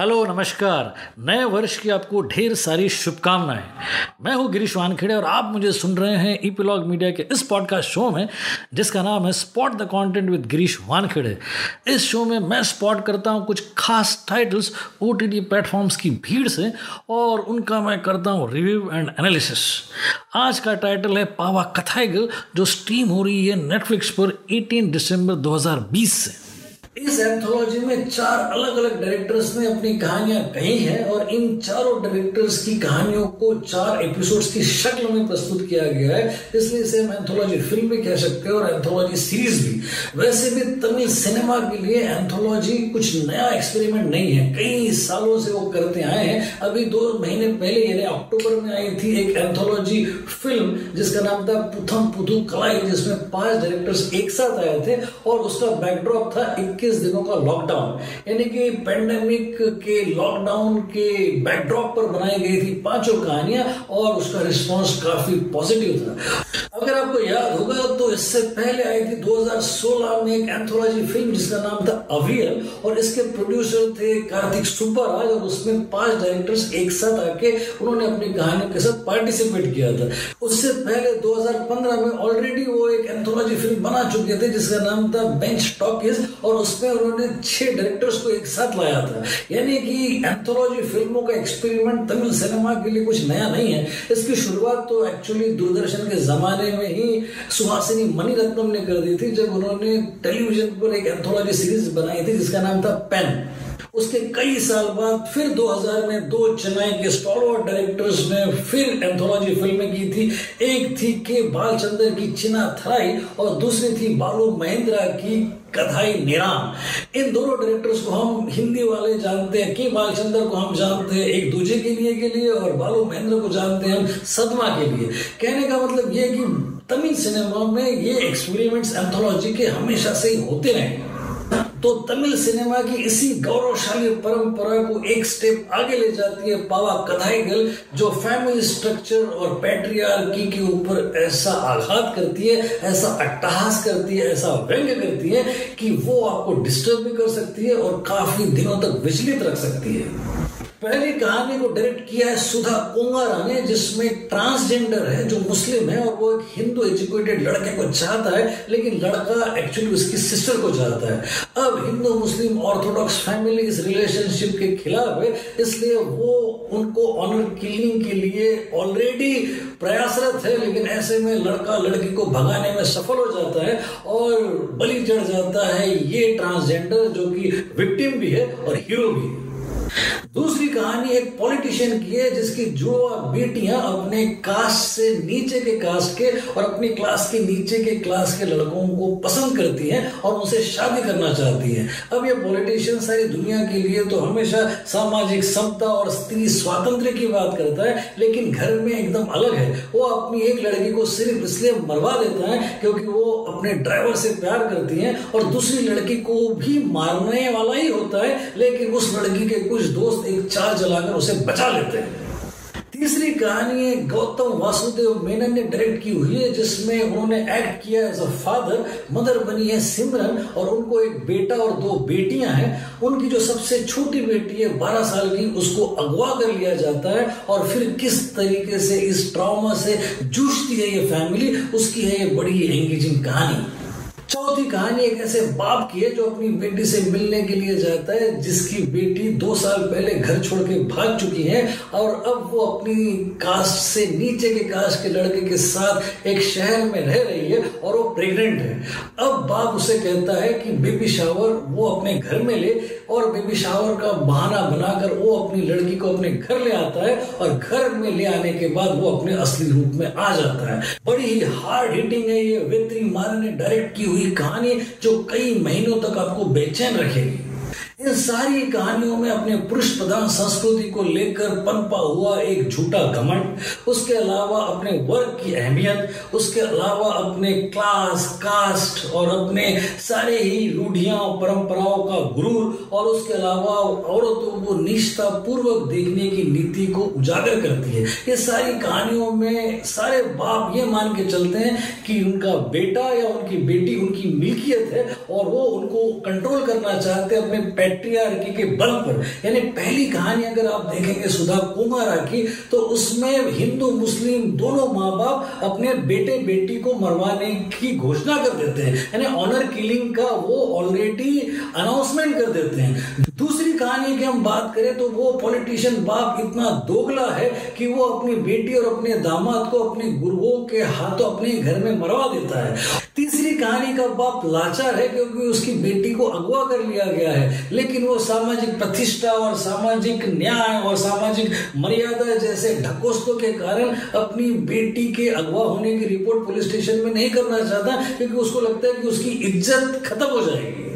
Hello, नमस्कार। नए वर्ष की आपको ढेर सारी शुभकामनाएँ। मैं हूँ गिरीश वानखेड़े और आप मुझे सुन रहे हैं ईपीलॉग मीडिया के इस पॉडकास्ट शो में, जिसका नाम है spot the content with Girish Wankhede. इस शो में मैं स्पॉट करता हूँ कुछ खास टाइटल्स ओ टी प्लेटफॉर्म्स की भीड़ से, और उनका मैं करता हूँ रिव्यू एंड एनालिसिस आज का टाइटल है पावा कथाइगल जो स्ट्रीम हो रही है नेटफ्लिक्स पर 18 दिसंबर 2020 से। इस एंथोलॉजी में चार अलग अलग डायरेक्टर्स ने अपनी कहानियाँ कही हैं और इन चारों डायरेक्टर्स की कहानियों को चार एपिसोड्स की शक्ल में प्रस्तुत किया गया है इसलिए इसे हम एंथोलॉजी फ़िल्म भी कह सकते हैं और एंथोलॉजी सीरीज़ भी। वैसे भी तमिल सिनेमा के लिए एंथोलॉजी कुछ नया एक्सपेरिमेंट नहीं है। कई सालों से वो करते आए हैं। अभी दो महीने पहले, यानी अक्टूबर में आई थी एक एंथोलॉजी फ़िल्म जिसका नाम था पुथम पुथु कलाई, जिसमें पाँच डायरेक्टर्स एक साथ आए थे और उसका बैकड्रॉप था इक्कीस दिनों का लॉकडाउन यानी कि पेंडेमिक के लॉकडाउन के बैकड्रॉप पर बनाई गई थी पाँचों कहानियाँ और उसका रिस्पॉन्स काफ़ी पॉजिटिव था। अगर आपको याद होगा तो इससे पहले आई थी 2016 में एक एंथोलॉजी फ़िल्म जिसका नाम था अवियल और इसके प्रोड्यूसर थे कार्तिक सुब्बाराज, और उसमें पाँच डायरेक्टर्स एक साथ आके उन्होंने अपनी कहानियों के साथ पार्टिसिपेट किया था। उससे पहले 2015 में ऑलरेडी वो एक एंथोलॉजी फ़िल्म बना चुके थे जिसका नाम था बेंच टॉकीज और उसमें उन्होंने छह डायरेक्टर्स को एक साथ लाया था। यानी कि एंथोलॉजी फ़िल्मों का एक्सपेरिमेंट तमिल सिनेमा के लिए कुछ नया नहीं है। इसकी शुरुआत तो एक्चुअली दूरदर्शन के जमाने में ही सुहासिनी मणिरत्नम ने कर दी थी जब उन्होंने टेलीविज़न पर एक एंथोलॉजी सीरीज़ बनाई थी, जिसका नाम था पेन उसके कई साल बाद फिर 2000 में दो चेन्नई के स्टॉलवर डायरेक्टर्स ने फिर एंथोलॉजी फ़िल्में की थी। एक थी के बालचंद्र की चिना थराई और दूसरी थी बालू महेंद्रा की कथाई निराम। इन दोनों डायरेक्टर्स को हम हिंदी वाले जानते हैं, के बालचंद्र को हम जानते हैं एक दूजे के लिए के लिए और बालू महेंद्र को जानते हैं हम सदमा के लिए। कहने का मतलब ये कि तमिल सिनेमा में ये एक्सपेरिमेंट्स एंथोलॉजी के हमेशा से ही होते रहे। तो तमिल सिनेमा की इसी गौरवशाली परंपरा को एक स्टेप आगे ले जाती है पावा कथाईगल, जो फैमिली स्ट्रक्चर और पैट्रियार्की के ऊपर ऐसा आघात करती है, ऐसा अट्टहास करती है, ऐसा व्यंग्य करती है कि वो आपको डिस्टर्ब भी कर सकती है और काफ़ी दिनों तक विचलित रख सकती है। पहली कहानी को डायरेक्ट किया है सुधा कोंगारा ने, जिसमें ट्रांसजेंडर है, जो मुस्लिम है, और वो एक हिंदू एजुकेटेड लड़के को चाहता है, लेकिन लड़का एक्चुअली उसकी सिस्टर को चाहता है। अब हिंदू, मुस्लिम ऑर्थोडॉक्स फैमिली इस रिलेशनशिप के खिलाफ है, इसलिए वो उनको ऑनर किलिंग के लिए ऑलरेडी प्रयासरत है, लेकिन ऐसे में लड़का लड़की को भगाने में सफल हो जाता है, और बलि चढ़ जाता है ये ट्रांसजेंडर जो कि विक्टिम भी है और हीरो भी है। दूसरी कहानी एक पॉलिटिशियन की है, जिसकी जुड़वा बेटियाँ अपने कास्ट से नीचे के कास्ट के और अपनी क्लास के नीचे के क्लास के लड़कों को पसंद करती हैं और उनसे शादी करना चाहती हैं। अब ये पॉलिटिशियन सारी दुनिया के लिए तो हमेशा सामाजिक समता और स्त्री स्वातंत्र की बात करता है, लेकिन घर में एकदम अलग है। वो अपनी एक लड़की को सिर्फ़ इसलिए मरवा देता है क्योंकि वो अपने ड्राइवर से प्यार करती है और दूसरी लड़की को भी मारने वाला ही होता है, लेकिन उस लड़की के कुछ दोस्त एक चाल चलाकर उसे बचा लेते हैं। तीसरी कहानी है, गौतम वासुदेव मेनन ने डायरेक्ट की हुई है, जिसमें उन्होंने एक्ट किया एज अ फादर मदर बनी है सिमरन, और उनको एक बेटा और दो बेटियाँ हैं। उनकी जो सबसे छोटी बेटी है, बारह साल की, उसको अगवा कर लिया जाता है, और फिर किस तरीके से इस ट्रॉमा से जूझती है ये फैमिली उसकी है ये बड़ी एंगेजिंग कहानी। चौथी कहानी एक ऐसे बाप की है जो अपनी बेटी से मिलने के लिए जाता है, जिसकी बेटी दो साल पहले घर छोड़ के भाग चुकी है और अब वो अपनी कास्ट से नीचे के कास्ट के लड़के के साथ एक शहर में रह रही है और वो प्रेग्नेंट है। अब बाप उसे कहता है कि बेबी शावर वो अपने घर में ले और बेबी शावर का बहाना बनाकर वो अपनी लड़की को अपने घर ले आता है और घर में ले आने के बाद वो अपने असली रूप में आ जाता है। बड़ी ही हार्ड हिटिंग है ये। वेत्री मार ने डायरेक्ट की हुई कहानी जो कई महीनों तक आपको बेचैन रखेगी। इन सारी कहानियों में अपने पुरुष प्रधान संस्कृति को लेकर पनपा हुआ एक झूठा घमंड, उसके अलावा अपने वर्ग की अहमियत, उसके अलावा अपने क्लास कास्ट और अपने सारे ही रूढ़ियाँ, परंपराओं का गुरूर और उसके अलावा औरतों को निष्ठा पूर्वक देखने की नीति को उजागर करती है। ये सारी कहानियों में सारे बाप ये मान के चलते हैं कि उनका बेटा या उनकी बेटी, उनकी मिल्कियत है और वो उनको कंट्रोल करना चाहते हैं, अपने पैट्रियार्की के बल पर, यानी पहली कहानी अगर आप देखेंगे सुधा कुमारा की तो उसमें हिंदू, मुस्लिम दोनों माँ बाप अपने बेटे बेटी को मरवाने की घोषणा कर देते हैं। यानी ऑनर किलिंग का वो ऑलरेडी अनाउंसमेंट कर देते हैं। दूसरी कहानी की हम बात करें तो वो पॉलिटिशियन बाप इतना दोगला है कि वो अपनी बेटी और अपने दामाद को अपने गुरुओं के हाथों अपने घर में मरवा देता है। तीसरी कहानी का बाप लाचार है क्योंकि उसकी बेटी को अगवा कर लिया गया है। लेकिन वो सामाजिक प्रतिष्ठा और सामाजिक न्याय और सामाजिक मर्यादा जैसे ढकोस्तों के कारण अपनी बेटी के अगवा होने की रिपोर्ट पुलिस स्टेशन में नहीं करना चाहता, क्योंकि उसको लगता है कि उसकी इज़्ज़त खत्म हो जाएगी।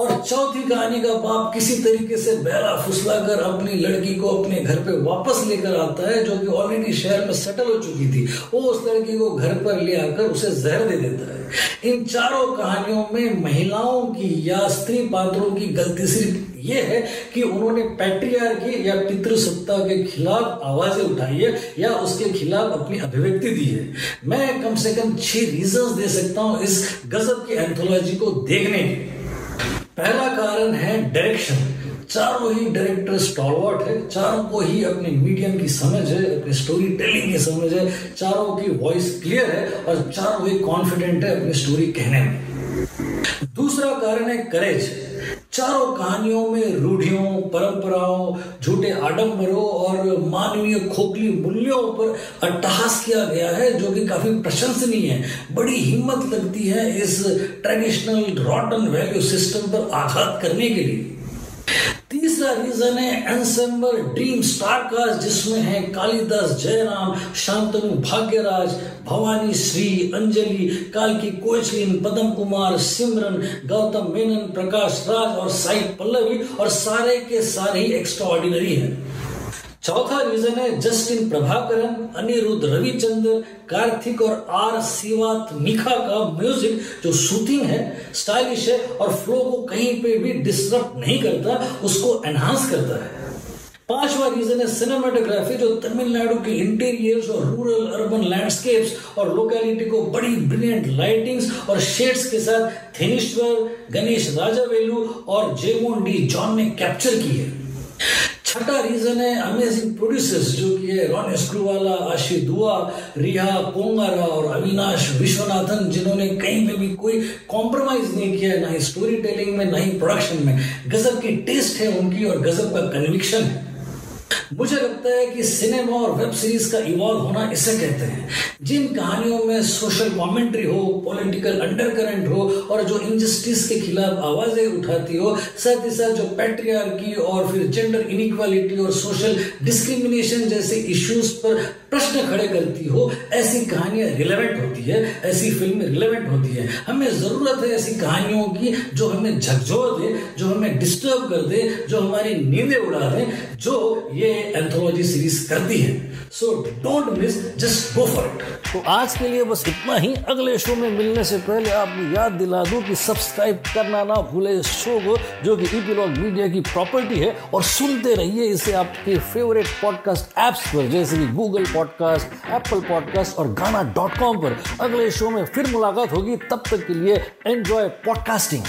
और चौथी कहानी का बाप किसी तरीके से बहला फुसला कर अपनी लड़की को अपने घर पे वापस लेकर आता है, जो कि ऑलरेडी शहर में सेटल हो चुकी थी। वो उस लड़की को घर पर ले आकर उसे जहर दे देता है। इन चारों कहानियों में महिलाओं की या स्त्री पात्रों की गलती सिर्फ़ ये है कि उन्होंने पैट्रियार्की या पितृसत्ता के खिलाफ आवाज़ें उठाई है या उसके खिलाफ अपनी अभिव्यक्ति दी है। मैं कम से कम छह रीजंस दे सकता हूँ इस गजब की एंथोलॉजी को देखने के पहला कारण है डायरेक्शन चारों ही डायरेक्टर स्टॉलवर्ट है, चारों को ही अपने मीडियम की समझ है, अपनी स्टोरी टेलिंग की समझ है, चारों की वॉइस क्लियर है और चारों ही कॉन्फिडेंट है अपनी स्टोरी कहने में। दूसरा कारण है करेज चारों कहानियों में रूढ़ियों, परंपराओं, झूठे आडम्बरों और मानवीय खोखली मूल्यों पर अट्टहास किया गया है, जो कि काफ़ी प्रशंसनीय है। बड़ी हिम्मत लगती है इस ट्रेडिशनल रॉटन वैल्यू सिस्टम पर आघात करने के लिए। तीसरा रीजन है एंसेम्बल ड्रीम स्टार कास्ट जिसमें है कालिदास जयराम, शांतनु भाग्यराज, भवानी श्री, अंजलि काल की कोचलिन, पदम कुमार, सिमरन, गौतम मेनन, प्रकाश राज और साई पल्लवी, और सारे के सारे ही एक्स्ट्रा ऑर्डिनरी है। चौथा रीजन है जस्टिन प्रभाकरन अनिरुद्ध रविचंद्र, कार्तिक और आर सिवात मिखा का म्यूज़िक जो शूटिंग है स्टाइलिश है और फ्लो को कहीं पे भी डिस्टर्ब नहीं करता, उसको एनहांस करता है। पांचवा रीजन है सिनेमाटोग्राफी जो तमिलनाडु के इंटीरियर्स और रूरल अर्बन लैंडस्केप्स और लोकेलिटी को बड़ी ब्रिलियंट लाइटिंग्स और शेड्स के साथ थेनिश्वर गणेश राजावेलू और जेमोन डी जॉन ने कैप्चर की है। छठा रीजन है अमेजिंग प्रोड्यूसर्स जो कि है रॉन स्क्रूवाला आशी दुआ रिहा पोंगारा और अविनाश विश्वनाथन जिन्होंने कहीं में भी कोई कॉम्प्रोमाइज नहीं किया ना ही स्टोरी टेलिंग में, ना ही प्रोडक्शन में। गजब की टेस्ट है उनकी और गजब का कन्विक्शन है। मुझे लगता है कि सिनेमा और वेब सीरीज़ का इवॉल्व होना इसे कहते हैं। जिन कहानियों में सोशल कॉमेंट्री हो पॉलिटिकल अंडरकरंट हो, और जो इनजस्टिस के खिलाफ आवाज़ें उठाती हो, साथ ही साथ जो पैट्रियार्की और फिर जेंडर इनक्वालिटी और सोशल डिस्क्रिमिनेशन जैसे इश्यूज़ पर प्रश्न खड़े करती हो, ऐसी कहानियाँ रिलेवेंट होती है, ऐसी फ़िल्में रिलेवेंट होती है। हमें ज़रूरत है ऐसी कहानियों की जो हमें झकझोर दे, जो हमें डिस्टर्ब कर दे, जो हमारी नींदें उड़ा दे, जो ये एंथोलॉजी सीरीज़ करती है. So don't miss just go for it तो आज के लिए बस इतना ही. अगले शो में मिलने से पहले आपको याद दिला दूँ कि सब्सक्राइब करना ना भूले इस शो को, जो कि ईपीलॉग मीडिया की प्रॉपर्टी है, और सुनते रहिए इसे आपके फेवरेट पॉडकास्ट एप्स पर, जैसे कि गूगल पॉडकास्ट एप्पल पॉडकास्ट और गाना डॉट कॉम पर. अगले शो में फिर मुलाकात होगी. तब तक के लिए एंजॉय पॉडकास्टिंग